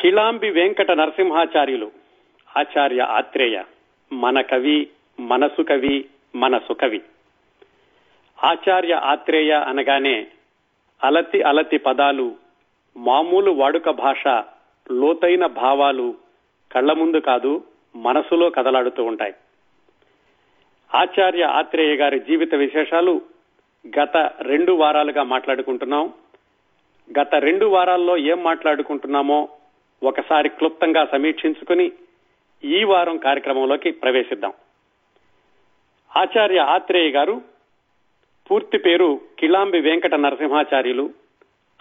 కిలాంబి వెంకట నరసింహాచార్యులు. ఆచార్య ఆత్రేయ మన కవి మనసు కవి మన సుకవి ఆచార్య ఆత్రేయ అనగానే అలతి అలతి పదాలు మామూలు వాడుక భాష లోతైన భావాలు కళ్ళ ముందు కాదు మనసులో కదలాడుతూ ఉంటాయి. ఆచార్య ఆత్రేయ గారి జీవిత విశేషాలు గత రెండు వారాలుగా మాట్లాడుకుంటున్నాం. గత రెండు వారాల్లో ఏం మాట్లాడుకుంటున్నామో ఒకసారి క్లుప్తంగా సమీక్షించుకుని ఈ వారం కార్యక్రమంలోకి ప్రవేశిద్దాం. ఆచార్య ఆత్రేయ గారు పూర్తి పేరు కిలాంబి వెంకట నరసింహాచార్యులు.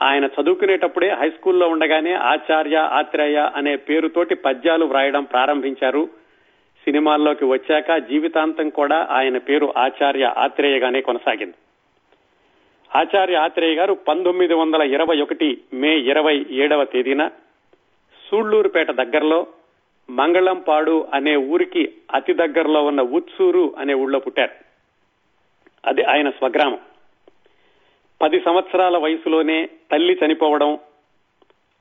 ఆయన చదువుకునేటప్పుడే హై స్కూల్లో ఉండగానే ఆచార్య ఆత్రేయ అనే పేరుతోటి పద్యాలు వ్రాయడం ప్రారంభించారు. సినిమాల్లోకి వచ్చాక జీవితాంతం కూడా ఆయన పేరు ఆచార్య ఆత్రేయగానే కొనసాగింది. ఆచార్య ఆత్రేయ గారు పంతొమ్మిది వందల ఇరవై ఒకటి మే ఇరవై ఏడవ తేదీన సూళ్ళూరుపేట దగ్గరలో మంగళంపాడు అనే ఊరికి అతి దగ్గరలో ఉన్న ఉత్సూరు అనే ఊళ్ళో పుట్టారు. అది ఆయన స్వగ్రామం. పది సంవత్సరాల వయసులోనే తల్లి చనిపోవడం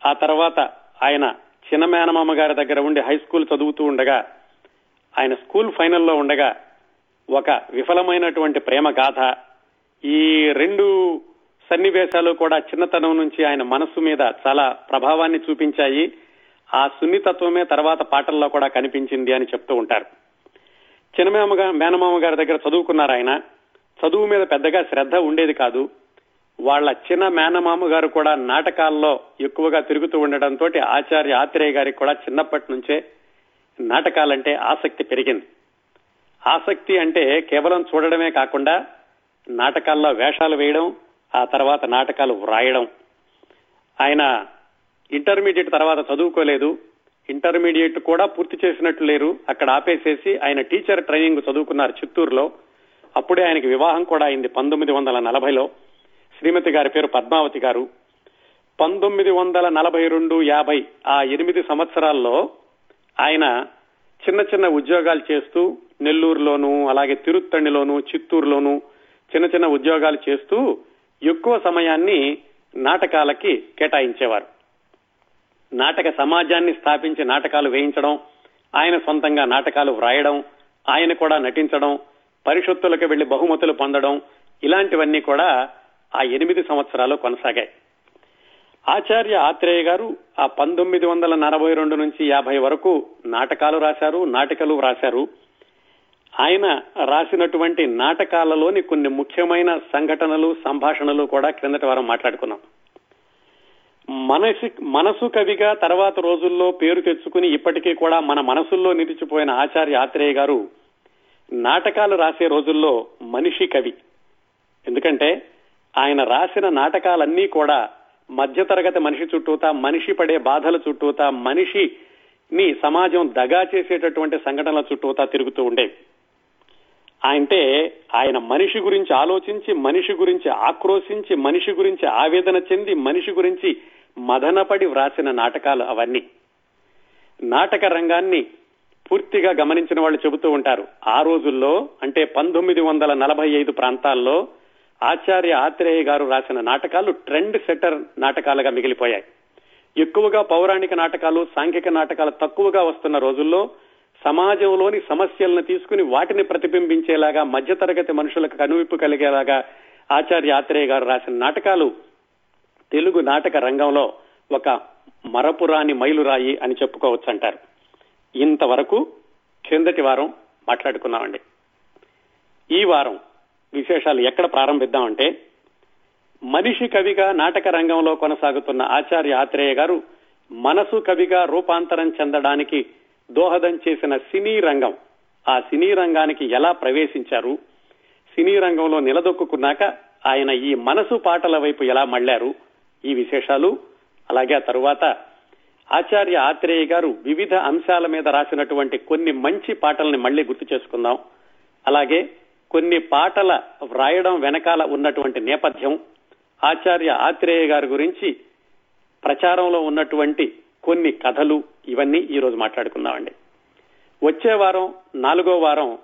ఆ తర్వాత ఆయన చిన్న మేనమామ గారి దగ్గర ఉండి హై స్కూల్ చదువుతూ ఉండగా ఆయన స్కూల్ ఫైనల్లో ఉండగా ఒక విఫలమైనటువంటి ప్రేమ గాథ ఈ రెండు సన్నివేశాలు కూడా చిన్నతనం నుంచి ఆయన మనస్సు మీద చాలా ప్రభావాన్ని చూపించాయి. ఆ సున్నితత్వమే తర్వాత పాటల్లో కూడా కనిపించింది అని చెప్తూ ఉంటారు. చిన్నమేమ మేనమామ గారి దగ్గర చదువుకున్నారు ఆయన. చదువు మీద పెద్దగా శ్రద్ధ ఉండేది కాదు. వాళ్ళ చిన్న మేనమామ గారు కూడా నాటకాల్లో ఎక్కువగా తిరుగుతూ ఉండడంతో ఆచార్య ఆత్రేయ గారికి కూడా చిన్నప్పటి నుంచే నాటకాలంటే ఆసక్తి పెరిగింది. ఆసక్తి అంటే కేవలం చూడడమే కాకుండా నాటకాల్లో వేషాలు వేయడం ఆ తర్వాత నాటకాలు వ్రాయడం. ఆయన ఇంటర్మీడియట్ తర్వాత చదువుకోలేదు. ఇంటర్మీడియట్ కూడా పూర్తి చేసినట్లు లేరు. అక్కడ ఆపేసేసి ఆయన టీచర్ ట్రైనింగ్ చదువుకున్నారు చిత్తూరులో. అప్పుడే ఆయనకి వివాహం కూడా అయింది పంతొమ్మిది వందల నలభైలో. శ్రీమతి గారి పేరు పద్మావతి గారు. పంతొమ్మిది వందల నలభై రెండు యాభై ఆ ఎనిమిది సంవత్సరాల్లో ఆయన చిన్న చిన్న ఉద్యోగాలు చేస్తూ నెల్లూరులోను అలాగే తిరుత్తణిలోను చిత్తూరులోను చిన్న చిన్న ఉద్యోగాలు చేస్తూ ఎక్కువ సమయాన్ని నాటకాలకి కేటాయించేవారు. నాటక సమాజాన్ని స్థాపించి నాటకాలు వేయించడం ఆయన సొంతంగా నాటకాలు వ్రాయడం ఆయన కూడా నటించడం పరిషత్తులకు వెళ్ళి బహుమతులు పొందడం ఇలాంటివన్నీ కూడా ఆ ఎనిమిది సంవత్సరాలు కొనసాగాయి. ఆచార్య ఆత్రేయ గారు ఆ పంతొమ్మిది వందల నలభై రెండు నుంచి యాభై వరకు నాటకాలు రాశారు నాటికలు రాశారు ఆయన రాసినటువంటి నాటకాలలోని కొన్ని ముఖ్యమైన సంఘటనలు సంభాషణలు కూడా క్రిందటి వారం మాట్లాడుకున్నాం. మనసు మనసు కవిగా తర్వాత రోజుల్లో పేరు తెచ్చుకుని ఇప్పటికీ కూడా మన మనసుల్లో నిలిచిపోయిన ఆచార్య ఆత్రేయ గారు నాటకాలు రాసే రోజుల్లో మనిషి కవి. ఎందుకంటే ఆయన రాసిన నాటకాలన్నీ కూడా మధ్యతరగతి మనిషి చుట్టూతా మనిషి పడే బాధల చుట్టూతా మనిషిని సమాజం దగా చేసేటటువంటి సంఘటనల చుట్టూతా తిరుగుతూ ఉండేవి. అంటే ఆయన మనిషి గురించి ఆలోచించి మనిషి గురించి ఆక్రోశించి మనిషి గురించి ఆవేదన చెంది మనిషి గురించి మదనపడి వ్రాసిన నాటకాలు అవన్నీ. నాటక రంగాన్ని పూర్తిగా గమనించిన వాళ్ళు చెబుతూ ఉంటారు. ఆ రోజుల్లో అంటే పంతొమ్మిది వందల నలభై ఐదు ప్రాంతాల్లో ఆచార్య ఆత్రేయ గారు రాసిన నాటకాలు ట్రెండ్ సెటర్ నాటకాలుగా మిగిలిపోయాయి. ఎక్కువగా పౌరాణిక నాటకాలు సాంఘిక నాటకాలు తక్కువగా వస్తున్న రోజుల్లో సమాజంలోని సమస్యలను తీసుకుని వాటిని ప్రతిబింబించేలాగా మధ్యతరగతి మనుషులకు కనువిప్పు కలిగేలాగా ఆచార్య ఆత్రేయ గారు రాసిన నాటకాలు తెలుగు నాటక రంగంలో ఒక మరపురాని మైలురాయి అని చెప్పుకోవచ్చు అంటారు ఇంతవరకు క్రిందటి వారం మాట్లాడుకున్నామండి. ఈ వారం విశేషాలు ఎక్కడ ప్రారంభిద్దామంటే మనిషి కవిగా నాటక రంగంలో కొనసాగుతున్న ఆచార్య ఆత్రేయ గారు మనసు కవిగా రూపాంతరం చెందడానికి దోహదం చేసిన సినీ రంగం. ఆ సినీ రంగానికి ఎలా ప్రవేశించారు? సినీ రంగంలో నిలదొక్కున్నాక ఆయన ఈ మనసు పాటల వైపు ఎలా మళ్ళారు ఈ విశేషాలు. అలాగే ఆ తరువాత ఆచార్య ఆత్రేయ గారు వివిధ అంశాల మీద రాసినటువంటి కొన్ని మంచి పాటల్ని మళ్ళీ గుర్తు చేసుకుందాం. అలాగే కొన్ని పాటల వ్రాయడం వెనకాల ఉన్నటువంటి నేపథ్యం ఆచార్య ఆత్రేయ గారి గురించి ప్రచారంలో ఉన్నటువంటి కొన్ని కథలు ఇవన్నీ ఈ రోజు మాట్లాడుకుందామండి. వచ్చే వారం నాలుగో వారం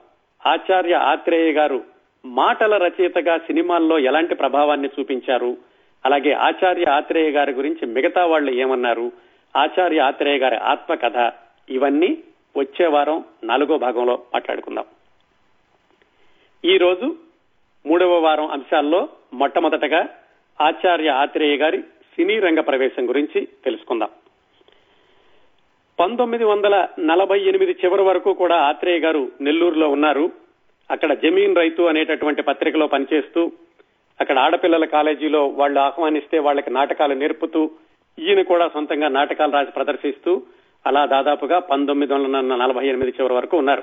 ఆచార్య ఆత్రేయ గారు మాటల రచయితగా సినిమాల్లో ఎలాంటి ప్రభావాన్ని చూపించారు? అలాగే ఆచార్య ఆత్రేయ గారి గురించి మిగతా వాళ్ళు ఏమన్నారు? ఆచార్య ఆత్రేయ గారి ఆత్మకథ. ఇవన్నీ వచ్చే వారం నాలుగో భాగంలో మాట్లాడుకుందాం. ఈ రోజు మూడవ వారం అంశాల్లో మొట్టమొదటగా ఆచార్య ఆత్రేయ గారి సినీ రంగ ప్రవేశం గురించి తెలుసుకుందాం. పంతొమ్మిది వందల నలభై ఎనిమిది చివరి వరకు కూడా ఆత్రేయ గారు నెల్లూరులో ఉన్నారు. అక్కడ జమీన్ రైతు అనేటటువంటి పత్రికలో పనిచేస్తూ అక్కడ ఆడపిల్లల కాలేజీలో వాళ్ళు ఆహ్వానిస్తే వాళ్ళకి నాటకాలు నేర్పుతూ ఈయన కూడా సొంతంగా నాటకాలు రాసి ప్రదర్శిస్తూ అలా దాదాపుగా పంతొమ్మిది వందల నలభై ఎనిమిది చివరి వరకు ఉన్నారు.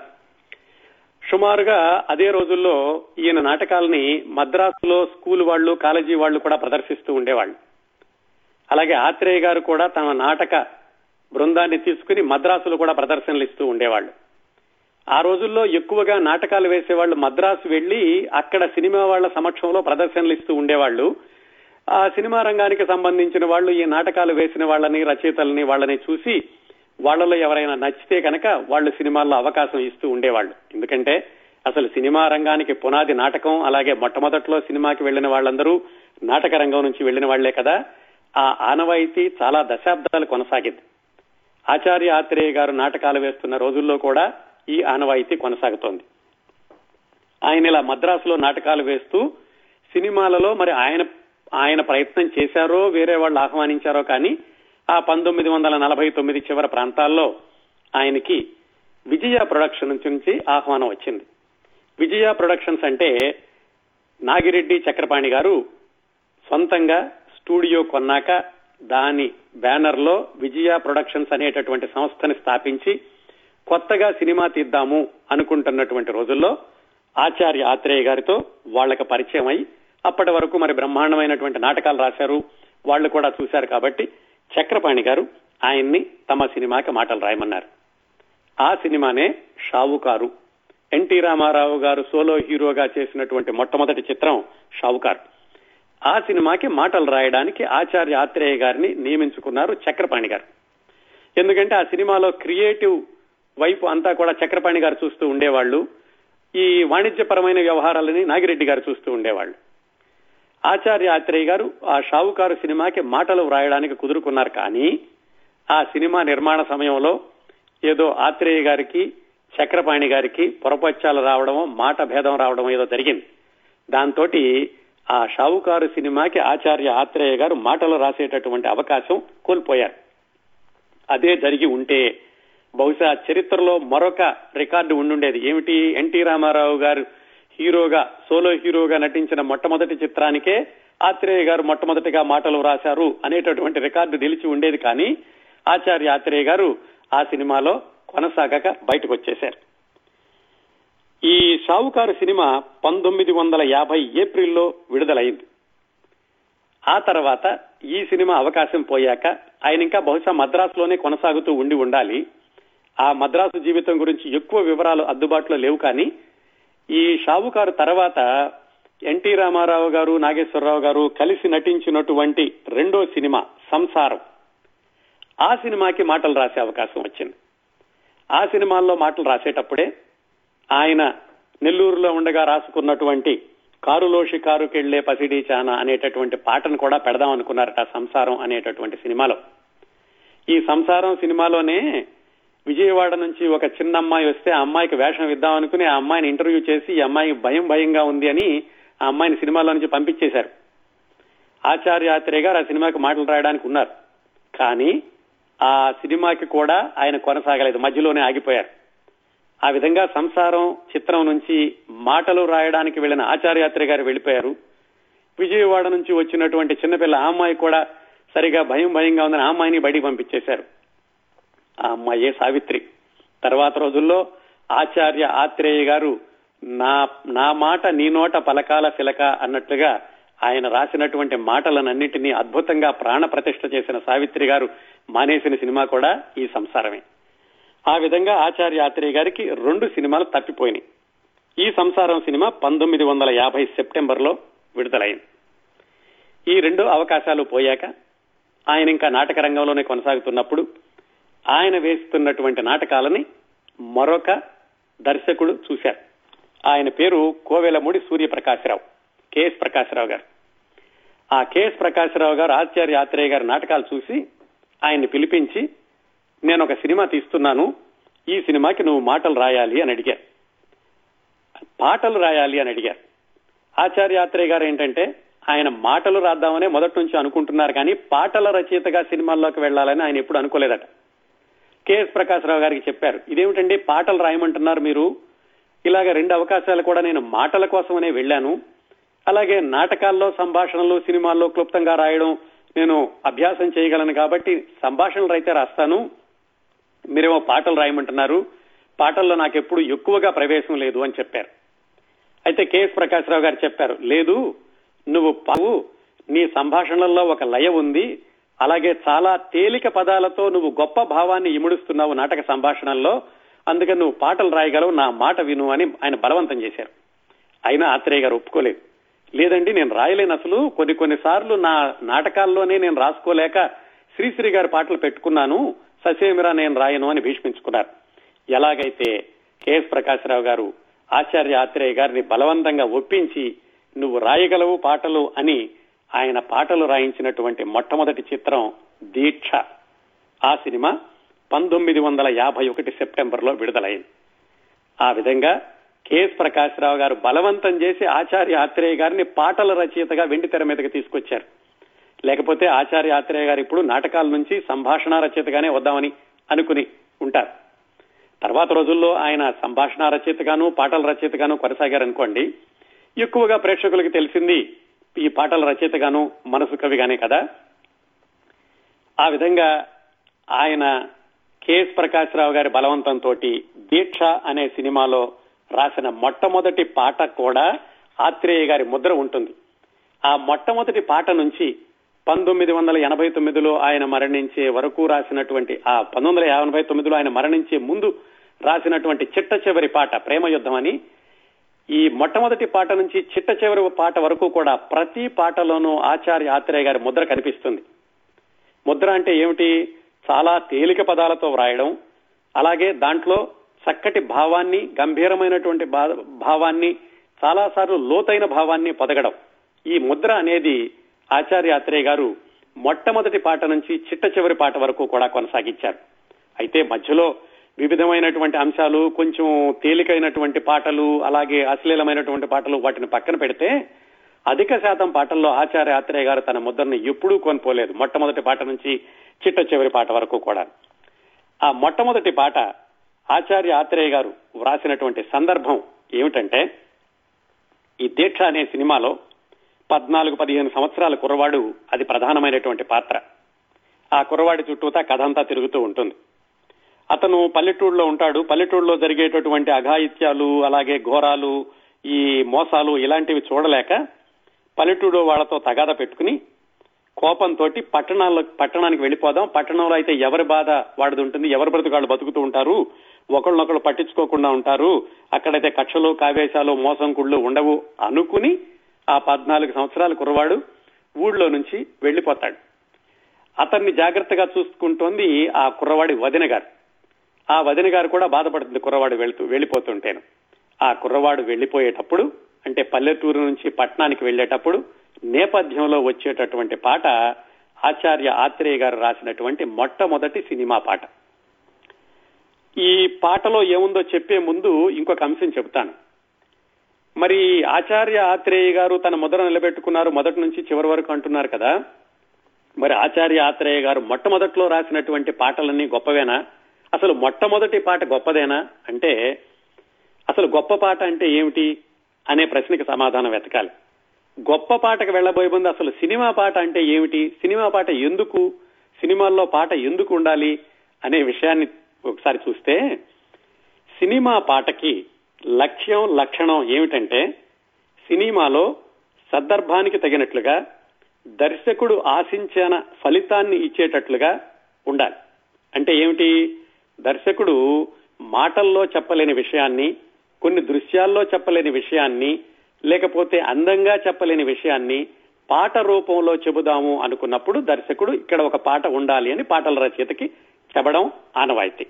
సుమారుగా అదే రోజుల్లో ఈయన నాటకాలని మద్రాసులో స్కూల్ వాళ్ళు కాలేజీ వాళ్ళు కూడా ప్రదర్శిస్తూ ఉండేవాళ్ళు. అలాగే ఆత్రేయ గారు కూడా తమ నాటక బృందాన్ని తీసుకుని మద్రాసులో కూడా ప్రదర్శనలు ఇస్తూ ఉండేవాళ్ళు. ఆ రోజుల్లో ఎక్కువగా నాటకాలు వేసేవాళ్ళు మద్రాసు వెళ్ళి అక్కడ సినిమా వాళ్ళ సమక్షంలో ప్రదర్శనలు ఇస్తూ ఉండేవాళ్ళు. ఆ సినిమా రంగానికి సంబంధించిన వాళ్ళు ఈ నాటకాలు వేసిన వాళ్ళని రచయితల్ని వాళ్ళని చూసి వాళ్ళలో ఎవరైనా నచ్చితే కనుక వాళ్ళు సినిమాల్లో అవకాశం ఇస్తూ ఉండేవాళ్ళు. ఎందుకంటే అసలు సినిమా రంగానికి పునాది నాటకం అలాగే మొట్టమొదట్లో సినిమాకి వెళ్ళిన వాళ్ళందరూ నాటక రంగం నుంచి వెళ్ళిన వాళ్ళే కదా. ఆ ఆనవాయితీ చాలా దశాబ్దాలు కొనసాగింది. ఆచార్య ఆత్రేయ గారు నాటకాలు వేస్తున్న రోజుల్లో కూడా ఈ ఆనవాయితీ కొనసాగుతోంది. ఆయన ఇలా మద్రాసులో నాటకాలు వేస్తూ సినిమాలలో మరి ఆయన ఆయన ప్రయత్నం చేశారో వేరే వాళ్ళు ఆహ్వానించారో కానీ ఆ పంతొమ్మిది వందల నలభై తొమ్మిది చివరి ప్రాంతాల్లో ఆయనకి విజయ ప్రొడక్షన్ నుంచి ఆహ్వానం వచ్చింది. విజయ ప్రొడక్షన్స్ అంటే నాగిరెడ్డి చక్రపాణి గారు సొంతంగా స్టూడియో కొన్నాక దాని బ్యానర్లో విజయ ప్రొడక్షన్స్ అనేటటువంటి సంస్థని స్థాపించి కొత్తగా సినిమా తీద్దాము అనుకుంటున్నటువంటి రోజుల్లో ఆచార్య ఆత్రేయ గారితో వాళ్ళకి పరిచయం అయి అప్పటి వరకు మరి బ్రహ్మాండమైనటువంటి నాటకాలు రాశారు. వాళ్ళు కూడా చూశారు కాబట్టి చక్రపాణి గారు ఆయన్ని తమ సినిమాకి మాటలు రాయమన్నారు. ఆ సినిమానే షావుకారు. ఎన్టీ రామారావు గారు సోలో హీరోగా చేసినటువంటి మొట్టమొదటి చిత్రం షావుకారు. ఆ సినిమాకి మాటలు రాయడానికి ఆచార్య ఆత్రేయ గారిని నియమించుకున్నారు చక్రపాణి గారు. ఎందుకంటే ఆ సినిమాలో క్రియేటివ్ వైపు అంతా కూడా చక్రపాణి గారు చూస్తూ ఉండేవాళ్ళు ఈ వాణిజ్యపరమైన వ్యవహారాలని నాగిరెడ్డి గారు చూస్తూ ఉండేవాళ్ళు. ఆచార్య ఆత్రేయ గారు ఆ షావుకారు సినిమాకి మాటలు వ్రాయడానికి కుదురుకున్నారు కానీ ఆ సినిమా నిర్మాణ సమయంలో ఏదో ఆత్రేయ గారికి చక్రపాణి గారికి పొరపచ్చాలు రావడమో మాట భేదం రావడం ఏదో జరిగింది. దాంతో ఆ షావుకారు సినిమాకి ఆచార్య ఆత్రేయ గారు మాటలు రాసేటటువంటి అవకాశం కోల్పోయారు. అదే జరిగి ఉంటే బహుశా చరిత్రలో మరొక రికార్డు ఉండుండేది. ఏమిటి? ఎన్టీ రామారావు గారు హీరోగా సోలో హీరోగా నటించిన మొట్టమొదటి చిత్రానికే ఆత్రేయ గారు మొట్టమొదటిగా మాటలు రాశారు అనేటటువంటి రికార్డు నిలిచి ఉండేది కానీ ఆచార్య ఆత్రేయ గారు ఆ సినిమాలో కొనసాగక బయటకు వచ్చేశారు ఈ షావుకారు సినిమా పంతొమ్మిది వందల యాభై ఏప్రిల్లో విడుదలైంది. ఆ తర్వాత ఈ సినిమా అవకాశం పోయాక ఆయన ఇంకా బహుశా మద్రాసులోనే కొనసాగుతూ ఉండి ఉండాలి. ఆ మద్రాసు జీవితం గురించి ఎక్కువ వివరాలు అందుబాటులో లేవు కానీ ఈ షావుకారు తర్వాత ఎన్టీ రామారావు గారు నాగేశ్వరరావు గారు కలిసి నటించినటువంటి రెండో సినిమా సంసారం. ఆ సినిమాకి మాటలు రాసే అవకాశం వచ్చింది. ఆ సినిమాల్లో మాటలు రాసేటప్పుడే ఆయన నెల్లూరులో ఉండగా రాసుకున్నటువంటి కారులో షికారుకెళ్ళే పసిడి చానా అనేటటువంటి పాటను కూడా పెడదాం అనుకున్నారట సంసారం అనేటటువంటి సినిమాలో. ఈ సంసారం సినిమాలోనే విజయవాడ నుంచి ఒక చిన్న అమ్మాయి వస్తే ఆ అమ్మాయికి వేషం ఇద్దాం అనుకుని ఆ అమ్మాయిని ఇంటర్వ్యూ చేసి ఈ అమ్మాయికి భయం భయంగా ఉంది అని ఆ అమ్మాయిని సినిమాలో నుంచి పంపించేశారు. ఆచార్య ఆత్రేయ గారు ఆ సినిమాకి మాటలు రాయడానికి ఉన్నారు. కానీ ఆ సినిమాకి కూడా ఆయన కొనసాగలేదు. మధ్యలోనే ఆగిపోయారు. ఆ విధంగా సంసారం చిత్రం నుంచి మాటలు రాయడానికి వెళ్ళిన ఆచార్యాత్రి గారు వెళ్ళిపోయారు విజయవాడ నుంచి వచ్చినటువంటి చిన్నపిల్ల ఆ అమ్మాయి కూడా సరిగా భయం భయంగా ఉందని ఆ అమ్మాయిని బయటికి పంపించేశారు. ఆ అమ్మాయే సావిత్రి. తర్వాత రోజుల్లో ఆచార్య ఆత్రేయ గారు నా నా మాట నీ నోట పలకాల శిలక అన్నట్లుగా ఆయన రాసినటువంటి మాటలనన్నింటినీ అద్భుతంగా ప్రాణ ప్రతిష్ఠ చేసిన సావిత్రి గారు మానేసిన సినిమా కూడా ఈ సంసారమే. ఆ విధంగా ఆచార్య ఆత్రేయ గారికి రెండు సినిమాలు తప్పిపోయినాయి. ఈ సంసారం సినిమా పంతొమ్మిది వందల యాభై సెప్టెంబర్లో విడుదలైంది. ఈ రెండు అవకాశాలు పోయాక ఆయన ఇంకా నాటక రంగంలోనే కొనసాగుతున్నప్పుడు ఆయన వేస్తున్నటువంటి నాటకాలని మరొక దర్శకుడు చూశారు. ఆయన పేరు కోవెలమూడి సూర్యప్రకాశరావు కెఎస్ ప్రకాశరావు గారు. ఆ కెఎస్ ప్రకాశరావు గారు ఆచార్య ఆత్రేయ గారి నాటకాలు చూసి ఆయన్ని పిలిపించి నేను ఒక సినిమా తీస్తున్నాను ఈ సినిమాకి నువ్వు మాటలు రాయాలి అని అడిగారు. పాటలు రాయాలి అని అడిగారు. ఆచార్యాత్రేయ గారు ఏంటంటే ఆయన మాటలు రాద్దామనే మొదటి నుంచి అనుకుంటున్నారు కానీ పాటల రచయితగా సినిమాల్లోకి వెళ్ళాలని ఆయన ఎప్పుడు అనుకోలేదట. కెఎస్ ప్రకాశ్రావు గారికి చెప్పారు. ఇదేమిటండి? పాటలు రాయమంటున్నారు మీరు. ఇలాగ రెండు అవకాశాలు కూడా నేను మాటల కోసమనే వెళ్ళాను. అలాగే నాటకాల్లో సంభాషణలు సినిమాల్లో క్లుప్తంగా రాయడం నేను అభ్యాసం చేయగలను కాబట్టి సంభాషణలు అయితే రాస్తాను. మీరేమో పాటలు రాయమంటున్నారు. పాటల్లో నాకు ఎప్పుడు ఎక్కువగా ప్రవేశం లేదు అని చెప్పారు. అయితే కెఎస్ ప్రకాశరావు గారు చెప్పారు లేదు నువ్వు పావు నీ సంభాషణల్లో ఒక లయ ఉంది. అలాగే చాలా తేలిక పదాలతో నువ్వు గొప్ప భావాన్ని ఇముడుస్తున్నావు నాటక సంభాషణల్లో. అందుకని నువ్వు పాటలు రాయగలవు నా మాట విను అని ఆయన బలవంతం చేశారు. అయినా ఆత్రేయ గారు ఒప్పుకోలేదు. లేదండి నేను రాయలేను అసలు. కొన్ని కొన్నిసార్లు నా నాటకాల్లోనే నేను రాసుకోలేక శ్రీశ్రీ గారి పాటలు పెట్టుకున్నాను. ససేమిరా నేను రాయను అని భీష్మించుకున్నారు. ఎలాగైతే కెఎస్ ప్రకాశ్రావు గారు ఆచార్య ఆత్రేయ గారిని బలవంతంగా ఒప్పించి నువ్వు రాయగలవు పాటలు అని ఆయన పాటలు రాయించినటువంటి మొట్టమొదటి చిత్రం దీక్ష. ఆ సినిమా పంతొమ్మిది వందల యాభై ఒకటి సెప్టెంబర్లో విడుదలైంది. ఆ విధంగా కెఎస్ ప్రకాశ్రావు గారు బలవంతం చేసి ఆచార్య ఆత్రేయ గారిని పాటల రచయితగా వెండి తెర మీదకి తీసుకొచ్చారు. లేకపోతే ఆచార్య ఆత్రేయ గారు ఇప్పుడు నాటకాల నుంచి సంభాషణ రచయితగానే వద్దామని అనుకుని ఉంటారు. తర్వాత రోజుల్లో ఆయన సంభాషణ రచయితగాను పాటల రచయితగాను కొనసాగారనుకోండి ఎక్కువగా ప్రేక్షకులకు తెలిసింది ఈ పాటల రచయితగాను మనసు కవిగానే కదా? ఆ విధంగా ఆయన కెఎస్ ప్రకాశ్రావు గారి బలవంతంతో దీక్ష అనే సినిమాలో రాసిన మొట్టమొదటి పాట కూడా ఆత్రేయ గారి ముద్ర ఉంటుంది. ఆ మొట్టమొదటి పాట నుంచి పంతొమ్మిది వందల ఎనభై తొమ్మిదిలో ఆయన మరణించే వరకు రాసినటువంటి ఆ పంతొమ్మిది వందల ఎనభై తొమ్మిదిలో ఆయన మరణించే ముందు రాసినటువంటి చిట్ట చివరి పాట ప్రేమ యుద్ధం అని ఈ మొట్టమొదటి పాట నుంచి చిట్ట చివరి పాట వరకు కూడా ప్రతి పాటలోనూ ఆచార్య ఆత్రేయ గారి ముద్ర కనిపిస్తుంది. ముద్ర అంటే ఏమిటి? చాలా తేలిక పదాలతో వ్రాయడం అలాగే దాంట్లో చక్కటి భావాన్ని గంభీరమైనటువంటి భావాన్ని చాలాసార్లు లోతైన భావాన్ని పొదగడం. ఈ ముద్ర అనేది ఆచార్య ఆత్రేయ గారు మొట్టమొదటి పాట నుంచి చిట్ట చివరి పాట వరకు కూడా కొనసాగించారు. అయితే మధ్యలో వివిధమైనటువంటి అంశాలు కొంచెం తేలికైనటువంటి పాటలు అలాగే అశ్లీలమైనటువంటి పాటలు వాటిని పక్కన పెడితే అధిక శాతం పాటల్లో ఆచార్య ఆత్రేయ గారు తన ముద్రని ఎప్పుడూ కొనుపోలేదు మొట్టమొదటి పాట నుంచి చిట్ట చివరి పాట వరకు కూడా. ఆ మొట్టమొదటి పాట ఆచార్య ఆత్రేయ గారు వ్రాసినటువంటి సందర్భం ఏమిటంటే ఈ దీక్ష అనే సినిమాలో పద్నాలుగు పదిహేను సంవత్సరాల కుర్రవాడు అది ప్రధానమైనటువంటి పాత్ర. ఆ కుర్రవాడి చుట్టూతా కథ అంతా తిరుగుతూ ఉంటుంది. అతను పల్లెటూరులో ఉంటాడు. పల్లెటూరులో జరిగేటటువంటి అఘాయిత్యాలు అలాగే ఘోరాలు ఈ మోసాలు ఇలాంటివి చూడలేక పల్లెటూరు వాళ్ళతో తగాద పెట్టుకుని కోపంతో పట్టణాల్లో పట్టణానికి వెళ్ళిపోదాం. పట్టణంలో అయితే ఎవరి బాధ వాడిది ఉంటుంది. ఎవరి బ్రతుకాళ్ళు బతుకుతూ ఉంటారు. ఒకళ్ళనొకళ్ళు పట్టించుకోకుండా ఉంటారు. అక్కడైతే కక్షలు కావేశాలు మోసం కుళ్ళు ఉండవు అనుకుని ఆ పద్నాలుగు సంవత్సరాల కుర్రవాడు ఊళ్ళో నుంచి వెళ్ళిపోతాడు అతన్ని జాగ్రత్తగా చూసుకుంటోంది ఆ కుర్రవాడి వదిన గారు ఆ వదిన గారు కూడా బాధపడుతుంది కుర్రవాడు వెళ్తూ వెళ్ళిపోతుంటేను. ఆ కుర్రవాడు వెళ్ళిపోయేటప్పుడు అంటే పల్లెటూరు నుంచి పట్టణానికి వెళ్ళేటప్పుడు నేపథ్యంలో వచ్చేటటువంటి పాట ఆచార్య ఆత్రేయ గారు రాసినటువంటి మొట్టమొదటి సినిమా పాట. ఈ పాటలో ఏముందో చెప్పే ముందు ఇంకొక అంశం చెబుతాను. మరి ఆచార్య ఆత్రేయ గారు తన ముద్ర నిలబెట్టుకున్నారు మొదటి నుంచి చివరి వరకు అంటున్నారు కదా. మరి ఆచార్య ఆత్రేయ గారు మొట్టమొదట్లో రాసినటువంటి పాటలన్నీ గొప్పవేనా? అసలు మొట్టమొదటి పాట గొప్పదేనా అంటే అసలు గొప్ప పాట అంటే ఏమిటి అనే ప్రశ్నకి సమాధానం వెతకాలి. గొప్ప పాటకు వెళ్ళబోయే ముందు అసలు సినిమా పాట అంటే ఏమిటి? సినిమా పాట ఎందుకు? సినిమాల్లో పాట ఎందుకు ఉండాలి అనే విషయాన్ని ఒకసారి చూస్తే సినిమా పాటకి లక్ష్యం లక్షణం ఏమిటంటే సినిమాలో సందర్భానికి తగినట్లుగా దర్శకుడు ఆశించిన ఫలితాన్ని ఇచ్చేటట్లుగా ఉండాలి. అంటే ఏమిటి? దర్శకుడు మాటల్లో చెప్పలేని విషయాన్ని కొన్ని దృశ్యాల్లో చెప్పలేని విషయాన్ని లేకపోతే అందంగా చెప్పలేని విషయాన్ని పాట రూపంలో చెబుదాము అనుకున్నప్పుడు దర్శకుడు ఇక్కడ ఒక పాట ఉండాలి అని పాటల రచయితకి చెప్పడం ఆనవాయితీ.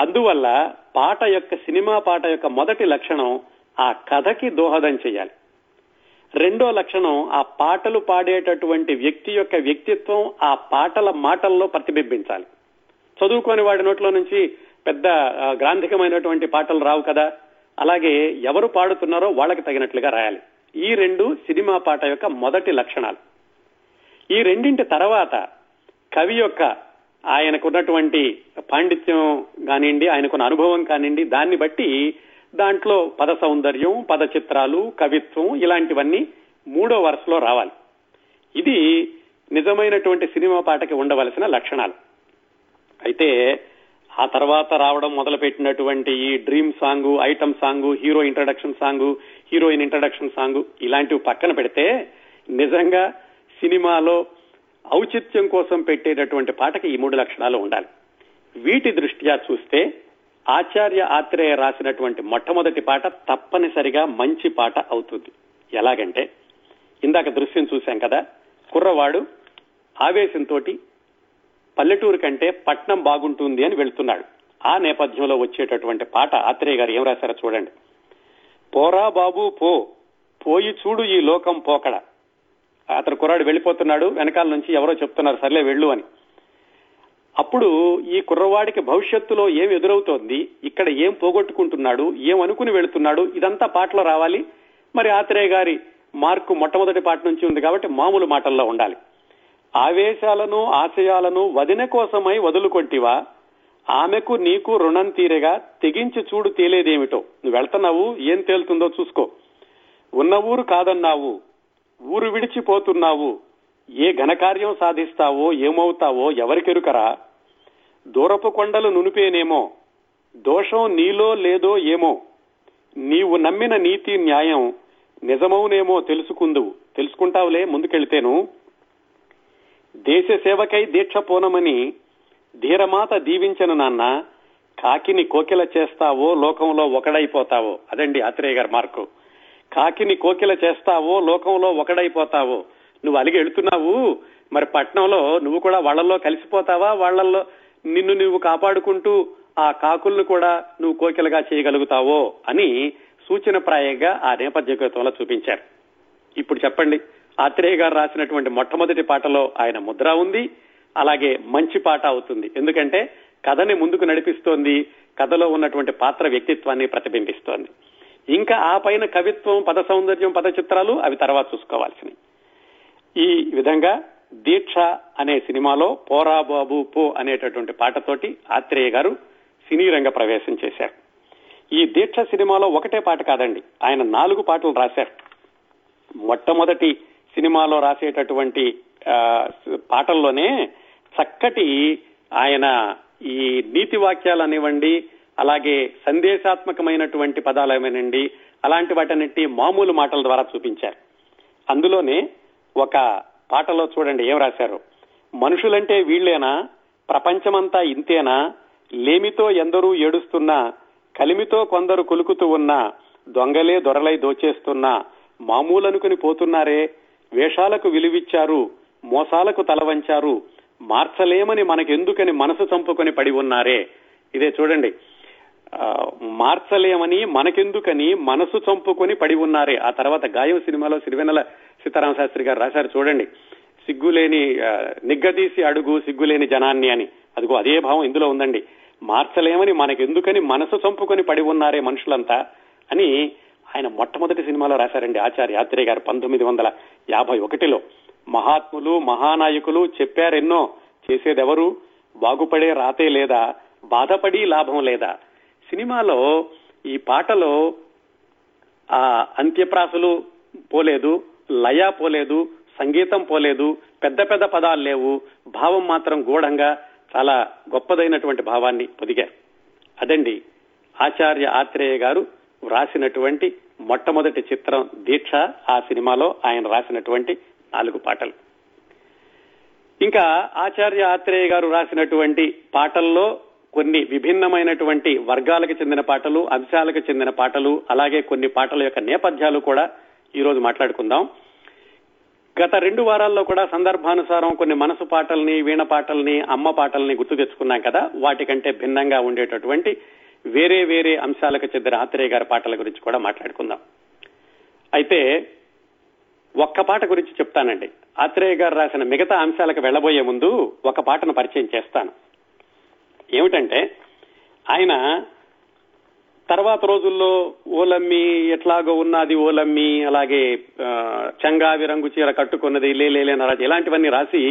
అందువల్ల పాట యొక్క సినిమా పాట యొక్క మొదటి లక్షణం ఆ కథకి దోహదం చేయాలి. రెండో లక్షణం ఆ పాటలు పాడేటటువంటి వ్యక్తి యొక్క వ్యక్తిత్వం ఆ పాటల మాటల్లో ప్రతిబింబించాలి. చదువుకోని వాడి నోట్లో నుంచి పెద్ద గ్రాంధికమైనటువంటి పాటలు రావు కదా. అలాగే ఎవరు పాడుతున్నారో వాళ్ళకి తగినట్లుగా రాయాలి. ఈ రెండు సినిమా పాట యొక్క మొదటి లక్షణాలు. ఈ రెండింటి తర్వాత కవి యొక్క ఆయనకున్నటువంటి పాండిత్యం కానివ్వండి ఆయనకున్న అనుభవం కానివ్వండి దాన్ని బట్టి దాంట్లో పద సౌందర్యం పద చిత్రాలు కవిత్వం ఇలాంటివన్నీ మూడో వరుసలో రావాలి. ఇది నిజమైనటువంటి సినిమా పాటకి ఉండవలసిన లక్షణాలు. అయితే ఆ తర్వాత రావడం మొదలుపెట్టినటువంటి ఈ dream song item song hero introduction song heroine introduction song ఇలాంటివి పక్కన పెడితే నిజంగా సినిమాలో ఔచిత్యం కోసం పెట్టేటటువంటి పాటకి ఈ మూడు లక్షణాలు ఉండాలి. వీటి దృష్ట్యా చూస్తే ఆచార్య ఆత్రేయ రాసినటువంటి మొట్టమొదటి పాట తప్పనిసరిగా మంచి పాట అవుతుంది. ఎలాగంటే ఇందాక దృశ్యం చూశాం కదా కుర్రవాడు ఆవేశంతో పల్లెటూరు కంటే పట్నం బాగుంటుంది అని వెళ్తున్నాడు. ఆ నేపథ్యంలో వచ్చేటటువంటి పాట ఆత్రేయ గారు ఏం రాశారో చూడండి. పోరా బాబు పో. పోయి చూడు ఈ లోకం పోకడ. అతను కుర్రాడు వెళ్ళిపోతున్నాడు వెనకాల నుంచి ఎవరో చెప్తున్నారు సర్లే వెళ్ళు అని. అప్పుడు ఈ కుర్రవాడికి భవిష్యత్తులో ఏం ఎదురవుతోంది ఇక్కడ ఏం పోగొట్టుకుంటున్నాడు ఏం అనుకుని వెళుతున్నాడు ఇదంతా పాటలో రావాలి. మరి ఆత్రేయ గారి మార్కు మొట్టమొదటి పాట నుంచి ఉంది కాబట్టి మామూలు మాటల్లో ఉండాలి. ఆవేశాలను ఆశయాలను వదిన కోసమై వదులుకొట్టివా ఆమెకు నీకు రుణం తీరేగా తెగించి చూడు తేలేదేమిటో. నువ్వు వెళ్తున్నావు ఏం తేలుతుందో చూసుకో. ఉన్న ఊరు కాదన్నావు ఊరు విడిచిపోతున్నావు. ఏ ఘనకార్యం సాధిస్తావో ఏమవుతావో ఎవరికెరుకరా? దూరపు కొండలు నునిపేనేమో దోషం నీలో లేదో ఏమో. నీవు నమ్మిన నీతి న్యాయం నిజమవునేమో తెలుసుకుందువు. తెలుసుకుంటావులే ముందుకెళ్తేను. దేశ సేవకై దీక్ష పోనమని ధీరమాత దీవించను నాన్న. కాకిని కోకిల చేస్తావో లోకంలో ఒకడైపోతావో. అదండి ఆత్రేయ గారి మార్కు. కాకిని కోకిల చేస్తావో లోకంలో ఒకడైపోతావో. నువ్వు అలిగి వెళుతున్నావు మరి పట్నంలో నువ్వు కూడా వాళ్ళల్లో కలిసిపోతావా? వాళ్ళల్లో నిన్ను నువ్వు కాపాడుకుంటూ ఆ కాకుల్ని కూడా నువ్వు కోకిలగా చేయగలుగుతావో అని సూచనప్రాయంగా ఆ నేపథ్య గతంలో చూపించారు. ఇప్పుడు చెప్పండి. ఆత్రేయ గారు రాసినటువంటి మొట్టమొదటి పాటలో ఆయన ముద్ర ఉంది అలాగే మంచి పాట అవుతుంది. ఎందుకంటే కథని ముందుకు నడిపిస్తోంది కథలో ఉన్నటువంటి పాత్ర వ్యక్తిత్వాన్ని ప్రతిబింబిస్తోంది. ఇంకా ఆ పైన కవిత్వం పద సౌందర్యం పద చిత్రాలు అవి తర్వాత చూసుకోవాల్సినవి. ఈ విధంగా దీక్ష అనే సినిమాలో పోరా బాబు పో అనేటటువంటి పాటతోటి ఆత్రేయ గారు సినీ రంగ ప్రవేశం చేశారు. ఈ దీక్ష సినిమాలో ఒకటే పాట కాదండి ఆయన నాలుగు పాటలు రాశారు. మొట్టమొదటి సినిమాలో రాసేటటువంటి ఆ, పాటల్లోనే చక్కటి ఆయన ఈ నీతి వాక్యాలు అనివ్వండి అలాగే సందేశాత్మకమైనటువంటి పదాలు ఏమేనండి అలాంటి వాటన్నిటి మామూలు మాటల ద్వారా చూపించారు. అందులోనే ఒక పాటలో చూడండి ఏం రాశారు? మనుషులంటే వీళ్ళేనా? ప్రపంచమంతా ఇంతేనా? లేమితో ఎందరూ ఏడుస్తున్నా? కలిమితో కొందరు కులుకుతూ ఉన్నా? దొంగలే దొరలై దోచేస్తున్నా? మామూలనుకుని పోతున్నారే? వేషాలకు విలువిచ్చారు మోసాలకు తలవంచారు మార్చలేమని మనకెందుకని మనసు చంపుకొని పడి ఉన్నారే. ఇదే చూడండి. ఆ, మార్చలేమని మనకెందుకని మనసు చంపుకొని పడి ఉన్నారే. ఆ తర్వాత గాయం సినిమాలో సిరివెన్నెల సీతారామ శాస్త్రి గారు రాశారు చూడండి. సిగ్గులేని నిగ్గదీసి అడుగు సిగ్గులేని జనాన్ని అని. అదిగో అదే భావం ఇందులో ఉందండి. మార్చలేమని మనకెందుకని మనసు చంపుకొని పడి ఉన్నారే మనుషులంతా అని ఆయన మొట్టమొదటి సినిమాలో రాశారండి ఆచార్య ఆత్రేయ గారు పంతొమ్మిది వందల యాభై ఒకటిలో. మహాత్ములు మహానాయకులు చెప్పారెన్నో చేసేదెవరు? బాగుపడే రాతే లేదా? బాధపడి లాభం లేదా? సినిమాలో ఈ పాటలో ఆ అంత్యప్రాసలు పోలేదు లయ పోలేదు సంగీతం పోలేదు పెద్ద పెద్ద పదాలు లేవు భావం మాత్రం గూఢంగా చాలా గొప్పదైనటువంటి భావాన్ని పొదిగారు. అదండి ఆచార్య ఆత్రేయ గారు వ్రాసినటువంటి మొట్టమొదటి చిత్రం దీక్ష. ఆ సినిమాలో ఆయన రాసినటువంటి నాలుగు పాటలు. ఇంకా ఆచార్య ఆత్రేయ గారు రాసినటువంటి పాటల్లో కొన్ని విభిన్నమైనటువంటి వర్గాలకు చెందిన పాటలు అంశాలకు చెందిన పాటలు అలాగే కొన్ని పాటల యొక్క నేపథ్యాలు కూడా ఈ రోజు మాట్లాడుకుందాం. గత రెండు వారాల్లో కూడా సందర్భానుసారం కొన్ని మనసు పాటల్ని వీణ పాటల్ని అమ్మ పాటల్ని గుర్తు తెచ్చుకున్నాం కదా. వాటికంటే భిన్నంగా ఉండేటటువంటి వేరే వేరే అంశాలకు చెందిన ఆత్రేయ గారి పాటల గురించి కూడా మాట్లాడుకుందాం. అయితే ఒక్క పాట గురించి చెప్తానండి. ఆత్రేయ గారు రాసిన మిగతా అంశాలకు వెళ్ళబోయే ముందు ఒక పాటను పరిచయం చేస్తాను. ఏమిటంటే ఆయన తర్వాత రోజుల్లో ఓలమ్మి ఎట్లాగో ఉన్నది ఓలమ్మి అలాగే ఆ, చంగావి రంగు చీర కట్టుకున్నది లేలేలే ఇలాంటివన్నీ రాసి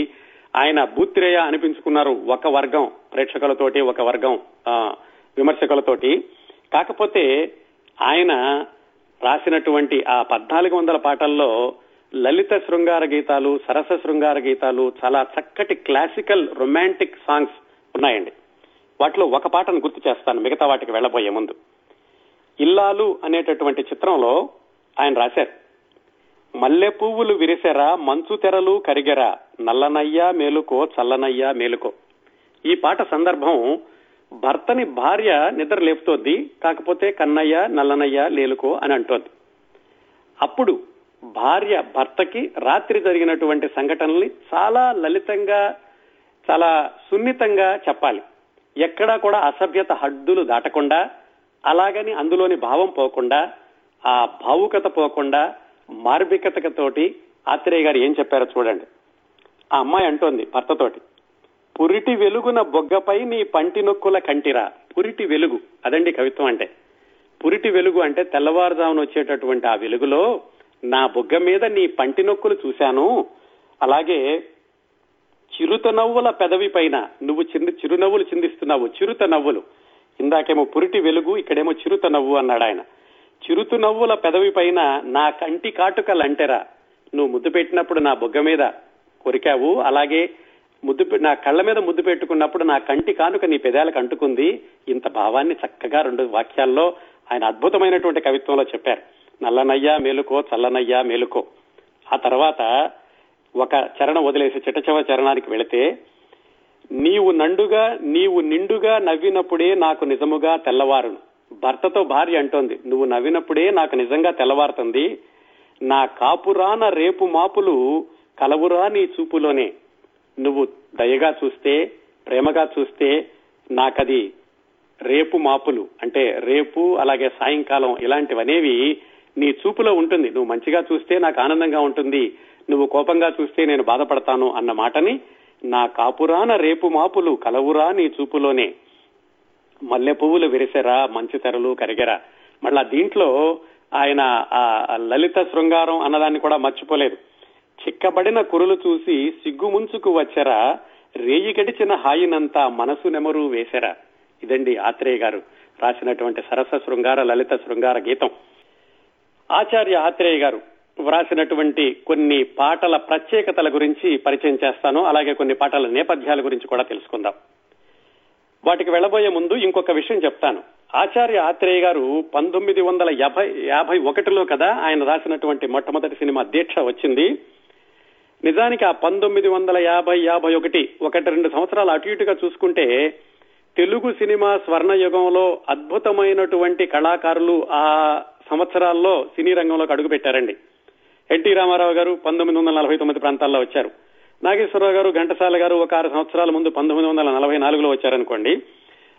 ఆయన బూత్రేయ అనిపించుకున్నారు ఒక వర్గం ప్రేక్షకులతోటి ఒక వర్గం విమర్శకులతోటి. కాకపోతే ఆయన రాసినటువంటి ఆ పద్నాలుగు వందల పాటల్లో లలిత శృంగార గీతాలు సరస శృంగార గీతాలు చాలా చక్కటి క్లాసికల్ రొమాంటిక్ సాంగ్స్ ఉన్నాయండి. వాటిలో ఒక పాటను గుర్తు చేస్తాను మిగతా వాటికి వెళ్ళబోయే ముందు. ఇల్లాలు అనేటటువంటి చిత్రంలో ఆయన రాశారు. మల్లె పువ్వులు విరిసెరా మంచు తెరలు కరిగెరా నల్లనయ్యా మేలుకో చల్లనయ్యా మేలుకో. ఈ పాట సందర్భం భర్తని భార్య నిద్ర లేపుతోంది కాకపోతే కన్నయ్య నల్లనయ్య లేలుకో అని అంటోంది. అప్పుడు భార్య భర్తకి రాత్రి జరిగినటువంటి సంఘటనల్ని చాలా లలితంగా చాలా సున్నితంగా చెప్పాలి. ఎక్కడా కూడా అసభ్యత హద్దులు దాటకుండా అలాగని అందులోని భావం పోకుండా ఆ భావుకత పోకుండా మార్మికతతోటి ఆత్రేయ గారు ఏం చెప్పారో చూడండి. ఆ అమ్మాయి అంటోంది భర్తతోటి పురిటి వెలుగున బొగ్గపై నీ పంటి నొక్కుల కంటిరా. పురిటి వెలుగు. అదండి కవిత్వం అంటే. పురిటి వెలుగు అంటే తెల్లవారుజామున వచ్చేటటువంటి ఆ వెలుగులో నా బొగ్గ మీద నీ పంటి నొక్కులు చూశాను. అలాగే చిరుత నవ్వుల పెదవి పైన నువ్వు చిన్న చిరునవ్వులు చిందిస్తున్నావు. చిరుత నవ్వులు ఇందాకేమో పురిటి వెలుగు ఇక్కడేమో చిరుత నవ్వు అన్నాడు ఆయన. చిరుత నవ్వుల పెదవి పైన నా కంటి కాటుకలంటెరా. నువ్వు ముద్దు పెట్టినప్పుడు నా బొగ్గ మీద కొరికావు. అలాగే ముద్దు నా కళ్ళ మీద ముద్దు పెట్టుకున్నప్పుడు నా కంటి కానుక నీ పెదాలకు అంటుకుంది. ఇంత భావాన్ని చక్కగా రెండు వాక్యాల్లో ఆయన అద్భుతమైనటువంటి కవిత్వంలో చెప్పారు. నల్లనయ్యా మేలుకో చల్లనయ్యా మేలుకో. ఆ తర్వాత ఒక చరణం వదిలేసి చిట్టచవ చరణానికి వెళితే నీవు నండుగా నీవు నిండుగా నవ్వినప్పుడే నాకు నిజముగా తెల్లవారును. భర్తతో భార్య అంటోంది నువ్వు నవ్వినప్పుడే నాకు నిజంగా తెల్లవారుతుంది. నా కాపురాన రేపు మాపులు కలవురా నీ చూపులోనే. నువ్వు దయగా చూస్తే ప్రేమగా చూస్తే నాకది రేపు మాపులు అంటే రేపు అలాగే సాయంకాలం ఇలాంటివనేవి నీ చూపులో ఉంటుంది. నువ్వు మంచిగా చూస్తే నాకు ఆనందంగా ఉంటుంది. నువ్వు కోపంగా చూస్తే నేను బాధపడతాను అన్న మాటని నా కాపురాన రేపు మాపులు కలవురా నీ చూపులోనే. మల్లె పువ్వులు విరిసెరా మంచి తెరలు కరిగెరా. మళ్ళా దీంట్లో ఆయన ఆ లలిత శృంగారం అన్నదాన్ని కూడా మర్చిపోలేదు. చిక్కబడిన కురులు చూసి సిగ్గుముంచుకు వచ్చరా. రేయి గడిచిన హాయినంతా మనసు నెమరు వేసెరా. ఇదండి ఆత్రేయ గారు రాసినటువంటి సరస శృంగార లలిత శృంగార గీతం. ఆచార్య ఆత్రేయ గారు వ్రాసినటువంటి కొన్ని పాటల ప్రత్యేకతల గురించి పరిచయం చేస్తాను. అలాగే కొన్ని పాటల నేపథ్యాల గురించి కూడా తెలుసుకుందాం. వాటికి వెళ్ళబోయే ముందు ఇంకొక విషయం చెప్తాను. ఆచార్య ఆత్రేయ గారు పంతొమ్మిది వందల యాభై యాభై ఒకటిలో కదా ఆయన రాసినటువంటి మొట్టమొదటి సినిమా దీక్ష వచ్చింది. నిజానికి ఆ పంతొమ్మిది వందల యాభై యాభై ఒకటి ఒకటి రెండు సంవత్సరాలు అటు ఇటుగా చూసుకుంటే తెలుగు సినిమా స్వర్ణయుగంలో అద్భుతమైనటువంటి కళాకారులు ఆ సంవత్సరాల్లో సినీ రంగంలోకి అడుగుపెట్టారండి ఎన్టీ రామారావు గారు పంతొమ్మిది వందల నలభై తొమ్మిది ప్రాంతాల్లో వచ్చారు. నాగేశ్వరరావు గారు ఘంటసాల గారు ఒక ఆరు సంవత్సరాల ముందు పంతొమ్మిది వందల నలభై నాలుగులో వచ్చారనుకోండి.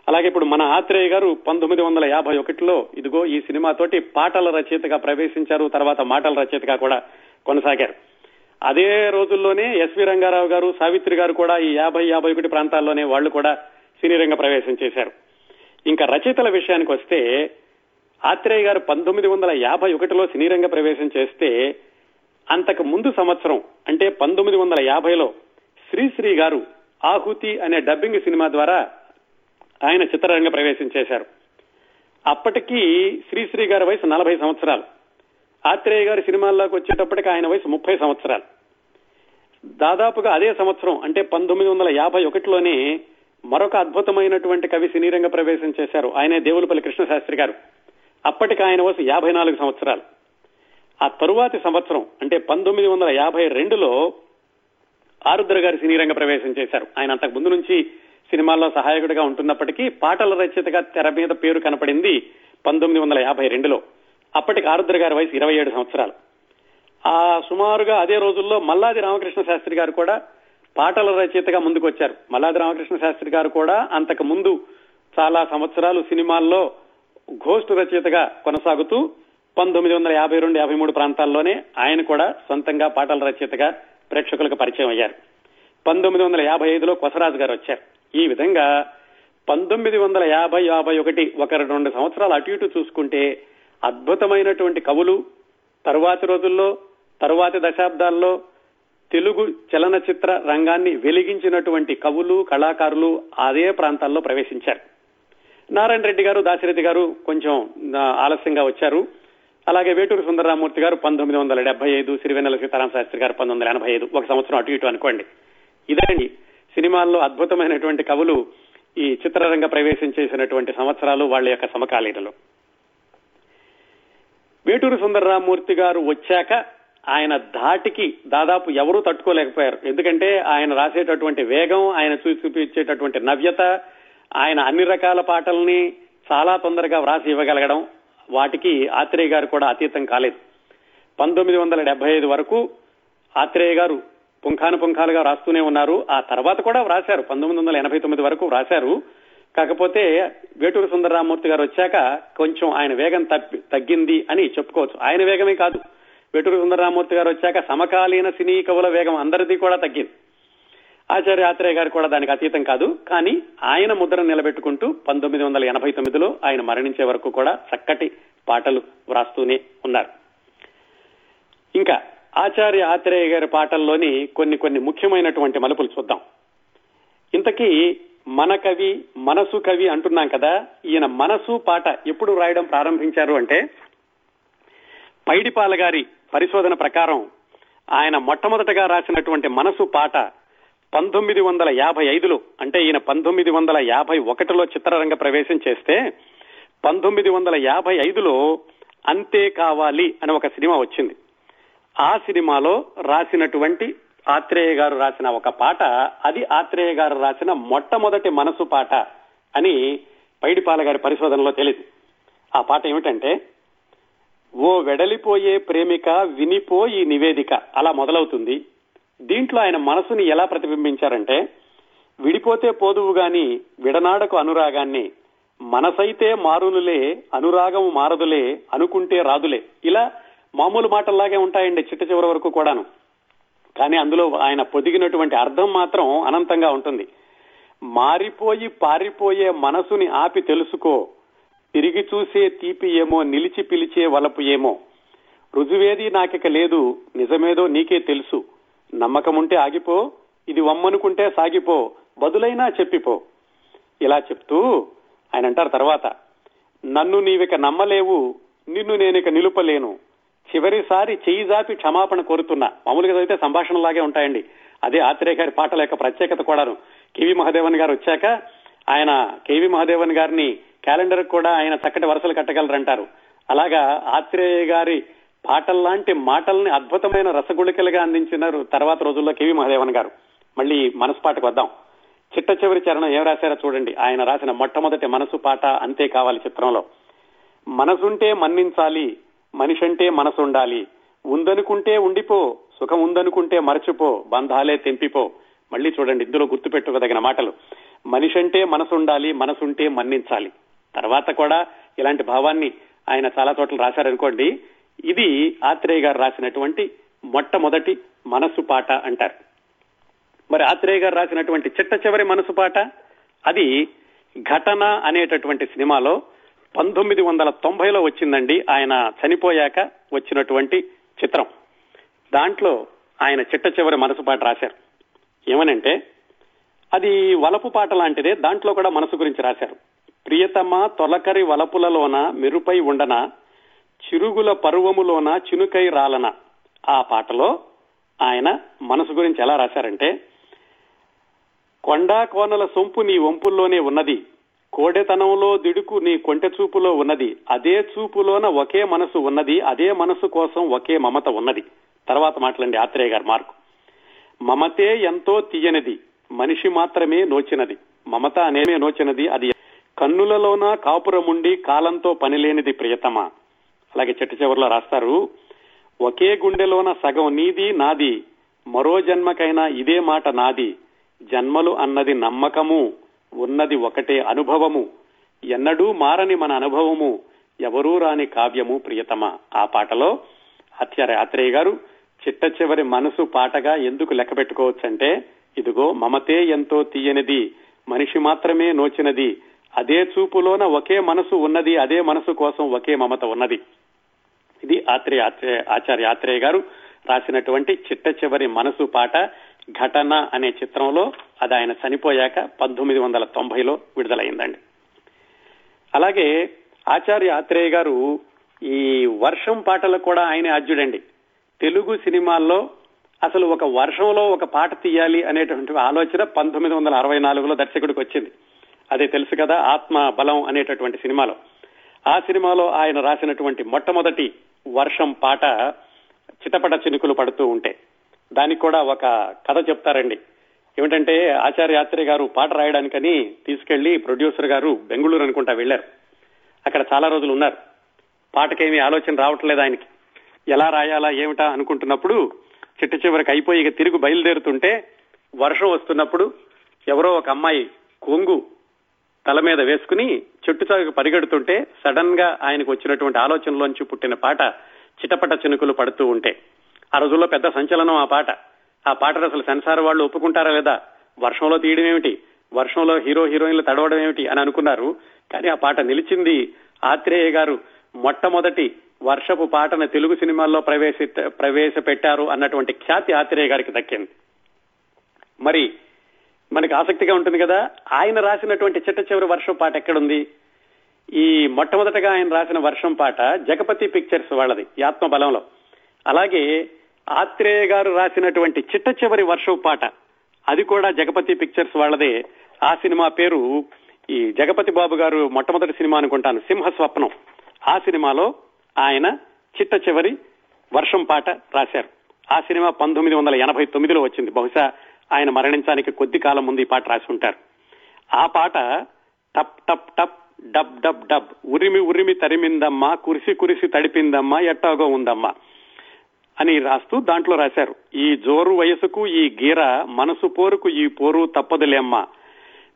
అలాగే ఇప్పుడు మన ఆత్రేయ గారు పంతొమ్మిది వందల యాభై ఒకటిలో ఇదిగో ఈ సినిమాతోటి పాటల రచయితగా ప్రవేశించారు తర్వాత మాటల రచయితగా కూడా కొనసాగారు. అదే రోజుల్లోనే ఎస్వి రంగారావు గారు సావిత్రి గారు కూడా ఈ యాభై యాభై ఒకటి ప్రాంతాల్లోనే వాళ్ళు కూడా సినీ రంగ ప్రవేశం చేశారు. ఇంకా రచయితల విషయానికి వస్తే ఆత్రేయ గారు పంతొమ్మిది వందల యాభై ఒకటిలో సినీ రంగ ప్రవేశం చేస్తే అంతకు ముందు సంవత్సరం అంటే పంతొమ్మిది వందల యాభైలో శ్రీశ్రీ గారు ఆహుతి అనే డబ్బింగ్ సినిమా ద్వారా ఆయన చిత్రరంగ ప్రవేశం చేశారు. అప్పటికి శ్రీశ్రీ గారి వయసు నలభై సంవత్సరాలు. ఆత్రేయ గారి సినిమాల్లోకి వచ్చేటప్పటికి ఆయన వయసు ముప్పై సంవత్సరాలు. దాదాపుగా అదే సంవత్సరం అంటే పంతొమ్మిది వందల యాభై ఒకటిలోనే మరొక అద్భుతమైనటువంటి కవి సినీ రంగ ప్రవేశం చేశారు. ఆయనే దేవులపల్లి కృష్ణశాస్త్రి గారు. అప్పటికి ఆయన వయసు యాభై నాలుగు సంవత్సరాలు. ఆ తరువాతి సంవత్సరం అంటే పంతొమ్మిది వందల యాభై రెండులో ఆరుద్ర గారి సినీ రంగ ప్రవేశం చేశారు. ఆయన అంతకు ముందు నుంచి సినిమాల్లో సహాయకుడిగా ఉంటున్నప్పటికీ పాటల రచయితగా తెర మీద పేరు కనపడింది పంతొమ్మిది వందల యాభై రెండులో. అప్పటికి ఆరుద్ర గారి వయసు ఇరవై ఏడు సంవత్సరాలు. ఆ సుమారుగా అదే రోజుల్లో మల్లాది రామకృష్ణ శాస్త్రి గారు కూడా పాటల రచయితగా ముందుకు వచ్చారు మల్లాది రామకృష్ణ శాస్త్రి గారు కూడా అంతకు ముందు చాలా సంవత్సరాలు సినిమాల్లో ఘోస్ట్ రచయితగా కొనసాగుతూ పంతొమ్మిది వందల యాభై రెండు యాభై మూడు ప్రాంతాల్లోనే ఆయన కూడా సొంతంగా పాటల రచయితగా ప్రేక్షకులకు పరిచయం అయ్యారు. పంతొమ్మిది వందల యాభై ఐదులో కొసరాజు గారు వచ్చారు. ఈ విధంగా పంతొమ్మిది వందల యాభై యాభై ఒకటి ఒక రెండు సంవత్సరాలు అటు ఇటు చూసుకుంటే అద్భుతమైనటువంటి కవులు తరువాతి రోజుల్లో తరువాతి దశాబ్దాల్లో తెలుగు చలనచిత్ర రంగాన్ని వెలిగించినటువంటి కవులు కళాకారులు అదే ప్రాంతాల్లో ప్రవేశించారు. నారాయణ రెడ్డి గారు దాశరథి గారు కొంచెం ఆలస్యంగా వచ్చారు. అలాగే వేటూరు సుందరరామూర్తి గారు పంతొమ్మిది వందల డెబ్బై ఐదు సిరివెన్నెల సీతారామ శాస్త్రి గారు పంతొమ్మిది వందల ఎనభై ఐదు. ఒక సంవత్సరం అటు ఇటు అనుకోండి. ఇదండి సినిమాల్లో అద్భుతమైనటువంటి కవులు ఈ చిత్రరంగ ప్రవేశం చేసినటువంటి సంవత్సరాలు వాళ్ళ యొక్క సమకాలీనలు. వేటూరు సుందరరామూర్తి గారు వచ్చాక ఆయన ధాటికి దాదాపు ఎవరూ తట్టుకోలేకపోయారు. ఎందుకంటే ఆయన రాసేటటువంటి వేగం ఆయన చూపించేటటువంటి నవ్యత ఆయన అన్ని రకాల పాటల్ని చాలా తొందరగా వ్రాసి ఇవ్వగలగడం వాటికి ఆత్రేయ గారు కూడా అతీతం కాలేదు. పంతొమ్మిది వందల డెబ్బై ఐదు వరకు ఆత్రేయ గారు పుంఖాను పుంఖాలుగా రాస్తూనే ఉన్నారు. ఆ తర్వాత కూడా వ్రాశారు. పంతొమ్మిది వందల ఎనభై తొమ్మిది వరకు వ్రాశారు. కాకపోతే వేటూరు సుందరరామూర్తి గారు వచ్చాక కొంచెం ఆయన వేగం తగ్గింది అని చెప్పుకోవచ్చు. ఆయన వేగమే కాదు. వేటూరు సుందరరామూర్తి గారు వచ్చాక సమకాలీన సినీ కవుల వేగం అందరిది కూడా తగ్గింది. ఆచార్య ఆత్రేయ గారు కూడా దానికి అతీతం కాదు కానీ ఆయన ముద్ర నిలబెట్టుకుంటూ పంతొమ్మిది వందల ఎనభై తొమ్మిదిలో ఆయన మరణించే వరకు కూడా చక్కటి పాటలు వ్రాస్తూనే ఉన్నారు. ఇంకా ఆచార్య ఆత్రేయ గారి పాటల్లోని కొన్ని కొన్ని ముఖ్యమైనటువంటి మలుపులు చూద్దాం. ఇంతకీ మన కవి మనసు కవి అంటున్నాం కదా ఈయన మనసు పాట ఎప్పుడు రాయడం ప్రారంభించారు అంటే పైడిపాల గారి పరిశోధన ప్రకారం ఆయన మొట్టమొదటగా రాసినటువంటి మనసు పాట పంతొమ్మిది వందల యాభై ఐదులో అంటే ఈయన పంతొమ్మిది వందల యాభై ఒకటిలో చిత్రరంగ ప్రవేశం చేస్తే పంతొమ్మిది వందల యాభై ఐదులో అంతే కావాలి అని ఒక సినిమా వచ్చింది. ఆ సినిమాలో రాసినటువంటి ఆత్రేయ గారు రాసిన ఒక పాట అది ఆత్రేయ గారు రాసిన మొట్టమొదటి మనసు పాట అని పైడిపాల గారి పరిశోధనలో తెలియదు. ఆ పాట ఏమిటంటే ఓ వెడలిపోయే ప్రేమిక వినిపో ఈ నివేదిక అలా మొదలవుతుంది. దీంట్లో ఆయన మనసుని ఎలా ప్రతిబింబించారంటే విడిపోతే పోదువు గాని విడనాడకు అనురాగాన్ని మనసైతే మారునులే అనురాగము మారదులే అనుకుంటే రాదులే. ఇలా మామూలు మాటల్లాగే ఉంటాయండి చిట్ట చివరి వరకు కూడాను. కానీ అందులో ఆయన పొదిగినటువంటి అర్థం మాత్రం అనంతంగా ఉంటుంది. మారిపోయి పారిపోయే మనసుని ఆపి తెలుసుకో తిరిగి చూసే తీపి ఏమో నిలిచి పిలిచే వలపు ఏమో. రుజువేది నాకిక లేదు నిజమేదో నీకే తెలుసు. నమ్మకముంటే ఆగిపో ఇది వమ్మనుకుంటే సాగిపో బదులైనా చెప్పిపో. ఇలా చెప్తూ ఆయన అంటారు తర్వాత నన్ను నీవిక నమ్మలేవు నిన్ను నేనిక నిలుపలేను. చివరిసారి చెయ్యి జాపి క్షమాపణ కోరుతున్నా. మామూలుగా అయితే సంభాషణలాగే ఉంటాయండి. అదే ఆత్రేయ గారి పాటల యొక్క ప్రత్యేకత కూడాను. కేవి మహాదేవన్ గారు వచ్చాక ఆయన కేవి మహాదేవన్ గారిని క్యాలెండర్ కూడా ఆయన చక్కటి వరుసలు కట్టగలరంటారు. అలాగా ఆత్రేయ గారి పాటల్లాంటి మాటల్ని అద్భుతమైన రసగుళికలుగా అందించినారు తర్వాత రోజుల్లో కేవి మహాదేవన్ గారు. మళ్ళీ మనసు పాటకు వద్దాం. చిట్ట చివరి చరణం ఏం రాశారో చూడండి. ఆయన రాసిన మొట్టమొదటి మనసు పాట అంతే కావాలి చిత్రంలో. మనసుంటే మన్నించాలి మనిషంటే మనసు ఉండాలి ఉందనుకుంటే ఉండిపో సుఖం ఉందనుకుంటే మరచిపో బంధాలే తెంపిపో. మళ్ళీ చూడండి ఇందులో గుర్తుపెట్టుకోదగిన మాటలు. మనిషంటే మనసు ఉండాలి మనసుంటే మన్నించాలి. తర్వాత కూడా ఇలాంటి భావాన్ని ఆయన చాలా చోట్ల రాశారనుకోండి ఇది ఆత్రేయ గారు రాసినటువంటి మొట్టమొదటి మనసు పాట అంటారు. మరి ఆత్రేయ గారు రాసినటువంటి చిట్ట చివరి మనసు పాట అది ఘటన అనేటటువంటి సినిమాలో పంతొమ్మిది వందల తొంభైలో వచ్చిందండి. ఆయన చనిపోయాక వచ్చినటువంటి చిత్రం. దాంట్లో ఆయన చిట్ట చివరి మనసు పాట రాశారు. ఏమనంటే అది వలపు పాట లాంటిదే దాంట్లో కూడా మనసు గురించి రాశారు. ప్రియతమ తొలకరి వలపులలోన మెరుపై ఉండన చిరుగుల పరువములోన చినుకై రాలన. ఆ పాటలో ఆయన మనసు గురించి ఎలా రాశారంటే కొండా కోనల సొంపు నీ వంపుల్లోనే ఉన్నది. కోడెతనంలో దిడుకు నీ కొంటె చూపులో ఉన్నది. అదే చూపులోన ఒకే మనసు ఉన్నది. అదే మనసు కోసం ఒకే మమత ఉన్నది. తర్వాత మాట్లాడండి ఆత్రేయ గారు మార్కు. మమతే ఎంతో తీయనిది. మనిషి మాత్రమే నోచినది. మమత అనేమే నోచినది. అది కన్నులలోన కాపురముండి కాలంతో పనిలేనిది ప్రియతమ? అలాగే చెట్టు చివరిలో రాస్తారు ఒకే గుండెలోన సగం నీది నాది మరో జన్మకైనా ఇదే మాట నాది. జన్మలు అన్నది నమ్మకము ఉన్నది ఒకటే అనుభవము. ఎన్నడూ మారని మన అనుభవము ఎవరూ రాని కావ్యము ప్రియతమ? ఆ పాటలో హత్య ఆత్రేయ గారు చిట్ట చివరి మనసు పాటగా ఎందుకు లెక్క పెట్టుకోవచ్చంటే ఇదిగో మమతే ఎంతో తీయనిది మనిషి మాత్రమే నోచినది అదే చూపులోన ఒకే మనసు ఉన్నది అదే మనసు కోసం ఒకే మమత ఉన్నది. ఇది ఆత్రేయ ఆచార్య ఆత్రేయ గారు రాసినటువంటి చిట్ట చివరి మనసు పాట ఘటన అనే చిత్రంలో అది ఆయన చనిపోయాక పంతొమ్మిది వందల తొంభైలో విడుదలైందండి. అలాగే ఆచార్య ఆత్రేయ గారు ఈ వర్షం పాటలకు కూడా ఆయన అర్జుడండి. తెలుగు సినిమాల్లో అసలు ఒక వర్షంలో ఒక పాట తీయాలి అనేటువంటి ఆలోచన పంతొమ్మిది వందల అరవై నాలుగులో దర్శకుడికి వచ్చింది. అది తెలుసు కదా ఆత్మ బలం అనేటటువంటి సినిమాలో. ఆ సినిమాలో ఆయన రాసినటువంటి మొట్టమొదటి వర్షం పాట చిటపట చినుకులు పడుతూ ఉంటే. దానికి కూడా ఒక కథ చెప్తారండి. ఏమిటంటే ఆచార్య గారు పాట రాయడానికని తీసుకెళ్ళి ప్రొడ్యూసర్ గారు బెంగళూరు అనుకుంటా వెళ్ళారు అక్కడ చాలా రోజులు ఉన్నారు. పాటకేమీ ఆలోచన రావట్లేదు ఆయనకి. ఎలా రాయాలా ఏమిటా అనుకుంటున్నప్పుడు చిట్ట చివరికి అయిపోయి ఇక తిరుగు బయలుదేరుతుంటే వర్షం వస్తున్నప్పుడు ఎవరో ఒక అమ్మాయి కొంగు తల మీద వేసుకుని చెట్టు చాటుకు పరిగెడుతుంటే సడన్గా ఆయనకు వచ్చినటువంటి ఆలోచనలోంచి పుట్టిన పాట చిటపట చినుకులు పడుతూ ఉంటే. ఆ రోజుల్లో పెద్ద సంచలనం ఆ పాట. ఆ పాటను అసలు సెన్సార్ వాళ్ళు ఒప్పుకుంటారా లేదా? వర్షంలో తీయడం ఏమిటి? వర్షంలో హీరో హీరోయిన్లు తడవడం ఏమిటి అని అనుకున్నారు. కానీ ఆ పాట నిలిచింది ఆత్రేయ గారు. మొట్టమొదటి వర్షపు పాటను తెలుగు సినిమాల్లో ప్రవేశ ప్రవేశపెట్టారు అన్నటువంటి ఖ్యాతి ఆత్రేయ గారికి దక్కింది. మరి మనకి ఆసక్తిగా ఉంటుంది కదా ఆయన రాసినటువంటి చిట్ట చివరి వర్షం పాట ఎక్కడుంది? ఈ మొట్టమొదటగా ఆయన రాసిన వర్షం పాట జగపతి పిక్చర్స్ వాళ్ళది ఈ ఆత్మ బలంలో అలాగే ఆత్రేయ గారు రాసినటువంటి చిట్ట చివరి వర్షం పాట అది కూడా జగపతి పిక్చర్స్ వాళ్ళదే. ఆ సినిమా పేరు ఈ జగపతి బాబు గారు మొట్టమొదటి సినిమా అనుకుంటాను సింహ స్వప్నం ఆ సినిమాలో ఆయన చిట్ట చివరి వర్షం పాట రాశారు. ఆ సినిమా పంతొమ్మిది వందల ఎనభై తొమ్మిదిలో వచ్చింది. బహుశా ఆయన మరణించడానికి కొద్ది కాలం ముందు ఈ పాట రాసి ఉంటారు. ఆ పాట టప్ టప్ టప్ డబ్ డబ్ డబ్. ఉరిమి ఉరిమి తరిమిందమ్మా కురిసి కురిసి తడిపిందమ్మా ఎట్టాగో ఉందమ్మా అని రాస్తూ దాంట్లో రాశారు. ఈ జోరు వయసుకు ఈ గీర మనసు పోరుకు ఈ పోరు తప్పదులేమ్మా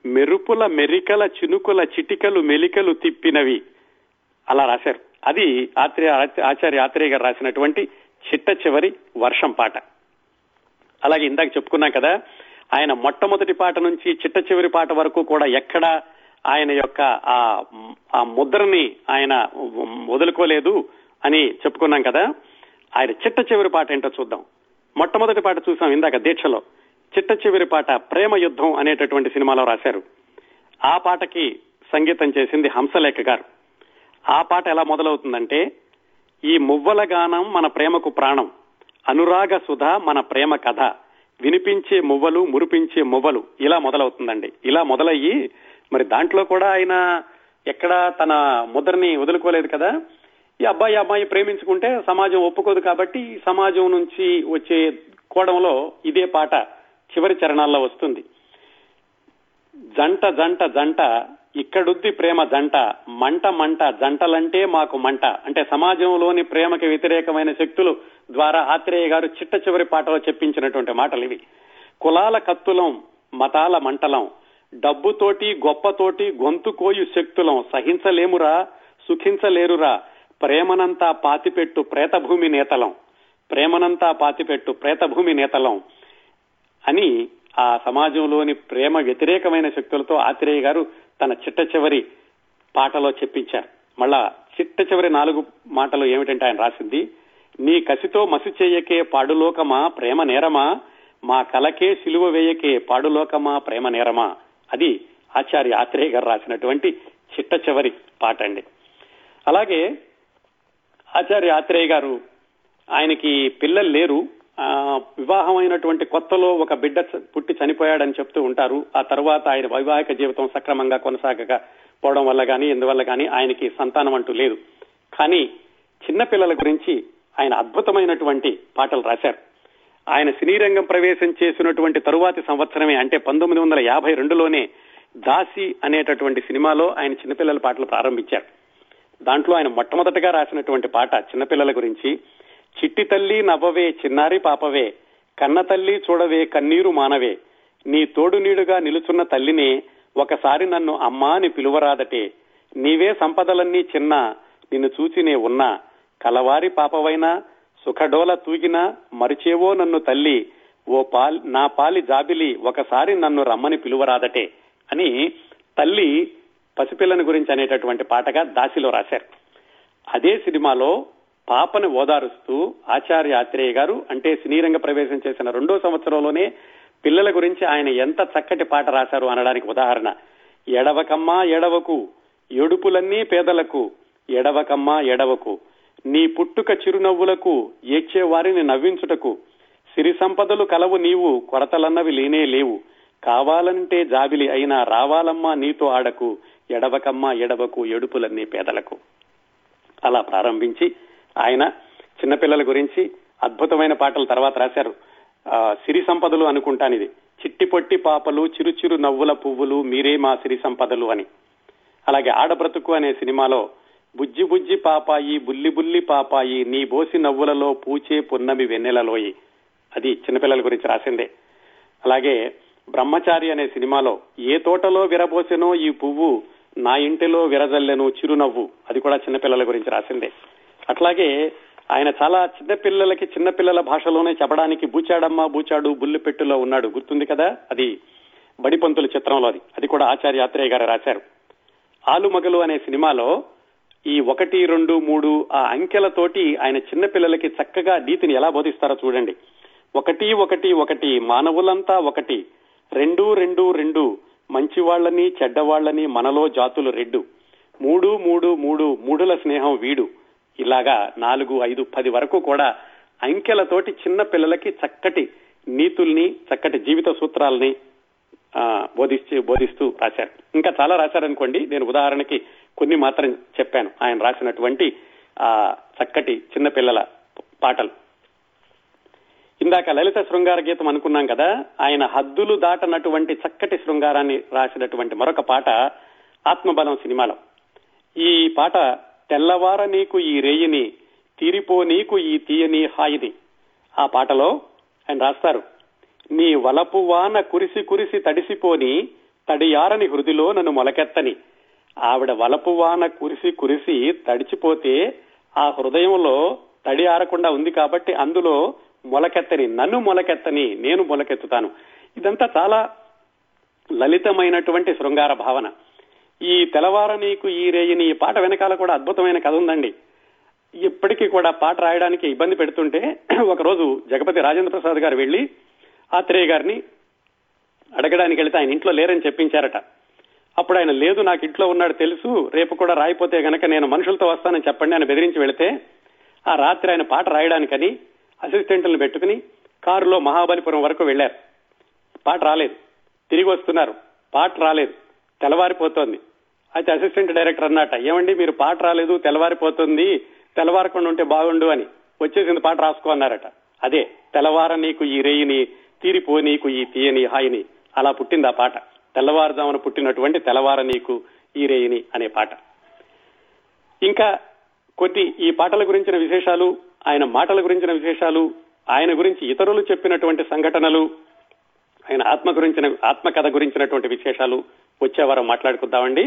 మెరుపుల మెరికల చినుకుల చిటికలు మెలికలు తిప్పినవి. అలా రాశారు. అది ఆత్రేయ ఆచార్య ఆత్రేయ గారు రాసినటువంటి చిట్ట చివరి వర్షం పాట. అలాగే ఇందాక చెప్పుకున్నాం కదా ఆయన మొట్టమొదటి పాట నుంచి చిట్ట చివరి పాట వరకు కూడా ఎక్కడ ఆయన యొక్క ఆ ముద్రని ఆయన వదులుకోలేదు అని చెప్పుకున్నాం కదా ఆయన చిట్ట చివరి పాట ఏంటో చూద్దాం. మొట్టమొదటి పాట చూసాం ఇందాక దీక్షలో. చిట్ట చివరి పాట ప్రేమ యుద్ధం అనేటటువంటి సినిమాలో రాశారు. ఆ పాటకి సంగీతం చేసింది హంసలేఖ గారు. ఆ పాట ఎలా మొదలవుతుందంటే ఈ మువ్వల గానం మన ప్రేమకు ప్రాణం. అనురాగ సుధ మన ప్రేమ కథ. వినిపించే మువ్వలు మురిపించే మువ్వలు. ఇలా మొదలవుతుందండి. ఇలా మొదలయ్యి మరి దాంట్లో కూడా ఆయన ఎక్కడా తన ముద్రని వదులుకోలేదు కదా. ఈ అబ్బాయి అమ్మాయి ప్రేమించుకుంటే సమాజం ఒప్పుకోదు కాబట్టి సమాజం నుంచి వచ్చే కోణంలో ఇదే పాట చివరి చరణాల్లో వస్తుంది. జంట జంట జంట ఇక్కడుద్ది ప్రేమ జంట. మంట మంట జంటలంటే మాకు మంట. అంటే సమాజంలోని ప్రేమకి వ్యతిరేకమైన శక్తులు ద్వారా ఆత్రేయ గారు చిట్ట చివరి పాటలో చెప్పించినటువంటి మాటలు ఇవి. కులాల కత్తులం మతాల మంటలం. డబ్బుతోటి గొప్పతోటి గొంతుకోయు శక్తులం. సహించలేమురా సుఖించలేరురా. ప్రేమనంతా పాతిపెట్టు ప్రేతభూమి నేతలం. ప్రేమనంతా పాతిపెట్టు ప్రేతభూమి నేతలం. అని ఆ సమాజంలోని ప్రేమ వ్యతిరేకమైన శక్తులతో ఆత్రేయ గారు తన చిట్ట చివరి పాటలో చెప్పించారు. మళ్ళా చిట్ట చివరి నాలుగు మాటలు ఏమిటంటే ఆయన రాసింది నీ కసితో మసి చేయకే పాడులోకమా ప్రేమ నేరమా? మా కలకే సిలువ వేయకే పాడులోకమా ప్రేమ నేరమా? అది ఆచార్య ఆత్రేయ గారు రాసినటువంటి చిట్ట చివరి పాట అండి. అలాగే ఆచార్య ఆత్రేయ గారు ఆయనకి పిల్లలు లేరు. వివాహం అయినటువంటి కొత్తలో ఒక బిడ్డ పుట్టి చనిపోయాడని చెప్తూ ఉంటారు. ఆ తర్వాత ఆయన వైవాహిక జీవితం సక్రమంగా కొనసాగక పోవడం వల్ల కానీ ఎందువల్ల కానీ ఆయనకి సంతానం అంటూ లేదు. కానీ చిన్నపిల్లల గురించి ఆయన అద్భుతమైనటువంటి పాటలు రాశారు. ఆయన సినీ రంగం ప్రవేశం చేసినటువంటి తరువాతి సంవత్సరమే అంటే పంతొమ్మిది వందల యాభై రెండులోనే దాసి అనేటటువంటి సినిమాలో ఆయన చిన్నపిల్లల పాటలు ప్రారంభించారు. దాంట్లో ఆయన మొట్టమొదటగా రాసినటువంటి పాట చిన్నపిల్లల గురించి చిట్టి తల్లి నవ్వవే చిన్నారి పాపవే. కన్న తల్లి చూడవే కన్నీరు మానవే. నీ తోడు నీడుగా నిలుచున్న తల్లినే ఒకసారి నన్ను అమ్మా అని పిలువరాదటే. నీవే సంపదలన్నీ చిన్న నిన్ను చూచినే ఉన్నా. కలవారి పాపవైనా సుఖడోల తూగినా మరిచేవో నన్ను తల్లి. ఓ పాల్ నా పాలి జాబిలి ఒకసారి నన్ను రమ్మని పిలువరాదటే అని తల్లి పసిపిల్లని గురించి అనేటటువంటి పాటగా దాసిలో రాశారు. అదే సినిమాలో పాపని ఓదారుస్తూ ఆచార్య ఆత్రేయ గారు అంటే సినీరంగ ప్రవేశం చేసిన రెండో సంవత్సరంలోనే పిల్లల గురించి ఆయన ఎంత చక్కటి పాట రాశారు అనడానికి ఉదాహరణ. ఎడవకమ్మా ఎడవకు. ఎడుపులన్నీ పేదలకు. ఎడవకమ్మా ఎడవకు. నీ పుట్టుక చిరునవ్వులకు ఏడ్చే వారిని నవ్వించుటకు. సిరి సంపదలు కలవు నీవు కొరతలన్నవి లేనే లేవు. కావాలంటే జాబిలి అయినా రావాలమ్మా నీతో ఆడకు. ఎడవకమ్మా ఎడవకు ఎడుపులన్నీ పేదలకు. అలా ప్రారంభించి ఆయన చిన్నపిల్లల గురించి అద్భుతమైన పాటలు తర్వాత రాశారు. సిరి సంపదలు అనుకుంటాను ఇది చిట్టి పొట్టి పాపలు చిరు చిరు నవ్వుల పువ్వులు మీరే మా సిరి సంపదలు అని. అలాగే ఆడబ్రతుకు అనే సినిమాలో బుజ్జి బుజ్జి పాపాయి బుల్లి బుల్లి పాపాయి నీ బోసి నవ్వులలో పూచే పున్నమి వెన్నెలలోయి. అది చిన్నపిల్లల గురించి రాసిందే. అలాగే బ్రహ్మచారి అనే సినిమాలో ఏ తోటలో విరబోసెనో ఈ పువ్వు నా ఇంటిలో విరజల్లెను చిరునవ్వు. అది కూడా చిన్నపిల్లల గురించి రాసిందే. అట్లాగే ఆయన చాలా చిన్నపిల్లలకి చిన్నపిల్లల భాషలోనే చెప్పడానికి బూచాడమ్మ బూచాడు బుల్లిపెట్టులో ఉన్నాడు. గుర్తుంది కదా? అది బడిపంతుల చిత్రంలో అది. అది కూడా ఆచార్య ఆత్రేయ గారు రాశారు. ఆలుమగలు అనే సినిమాలో ఈ ఒకటి రెండు మూడు ఆ అంకెలతోటి ఆయన చిన్నపిల్లలకి చక్కగా నీతిని ఎలా బోధిస్తారో చూడండి. ఒకటి ఒకటి ఒకటి మానవులంతా ఒకటి. రెండు రెండు రెండు. మంచి వాళ్ళని చెడ్డవాళ్ళని మనలో జాతులు రెడ్డు మూడు మూడు మూడు మూడుల స్నేహం వీడు. ఇలాగా నాలుగు ఐదు పది వరకు కూడా అంకెలతోటి చిన్న పిల్లలకి చక్కటి నీతుల్ని చక్కటి జీవిత సూత్రాలని ఆ, బోధిస్తూ బోధిస్తూ రాశారు. ఇంకా చాలా రాశారనుకోండి. నేను ఉదాహరణకి కొన్ని మాత్రం చెప్పాను. ఆయన రాసినటువంటి ఆ చక్కటి చిన్న పిల్లల పాటలు. ఇందాక లలిత శృంగార గీతం అనుకున్నాం కదా. ఆయన హద్దులు దాటనటువంటి చక్కటి శృంగారాన్ని రాసినటువంటి మరొక పాట ఆత్మబలం సినిమాలో. ఈ పాట తెల్లవార నీకు ఈ రేయిని తీరిపో నీకు ఈ తీయని హాయిని. ఆ పాటలో ఆయన రాస్తారు నీ వలపు వాన కురిసి కురిసి తడిసిపోని తడియారని హృదిలో నన్ను మొలకెత్తని. ఆవిడ వలపు వాన కురిసి కురిసి తడిచిపోతే ఆ హృదయంలో తడి ఆరకుండా ఉంది కాబట్టి అందులో మొలకెత్తని నన్ను మొలకెత్తని నేను మొలకెత్తుతాను. ఇదంతా చాలా లలితమైనటువంటి శృంగార భావన. ఈ తెలవార నీకు ఈ రేయని ఈ పాట వెనకాల కూడా అద్భుతమైన కథ ఉందండి. ఇప్పటికీ కూడా పాట రాయడానికి ఇబ్బంది పెడుతుంటే ఒకరోజు జగపతి రాజేంద్ర ప్రసాద్ గారు వెళ్ళి ఆత్రేయ గారిని అడగడానికి వెళితే ఆయన ఇంట్లో లేరని చెప్పించారట. అప్పుడు ఆయన లేదు నాకు ఇంట్లో ఉన్నాడు తెలుసు రేపు కూడా రాయిపోతే గనక నేను మనుషులతో వస్తానని చెప్పండి ఆయన బెదిరించి వెళితే ఆ రాత్రి ఆయన పాట రాయడానికని అసిస్టెంట్లను పెట్టుకుని కారులో మహాబలిపురం వరకు వెళ్ళారు పాట రాలేదు. తిరిగి వస్తున్నారు. పాట రాలేదు. తెల్లవారిపోతోంది. అయితే అసిస్టెంట్ డైరెక్టర్ అన్నట ఏమండి మీరు పాట రాలేదు తెల్లవారిపోతుంది తెల్లవారకుండా ఉంటే బాగుండు అని వచ్చేసింది పాట రాసుకో అన్నారట. అదే తెల్లవార నీకు ఈ రేయిని తీరిపో నీకు ఈ తీయని హాయిని అలా పుట్టింది ఆ పాట. తెల్లవారుజామున పుట్టినటువంటి తెల్లవార నీకు ఈ రేయిని అనే పాట. ఇంకా కొద్ది ఈ పాటల గురించిన విశేషాలు ఆయన మాటల గురించిన విశేషాలు ఆయన గురించి ఇతరులు చెప్పినటువంటి సంఘటనలు ఆయన ఆత్మ గురించిన ఆత్మకథ గురించినటువంటి విశేషాలు వచ్చేవారం మాట్లాడుకుందామండి.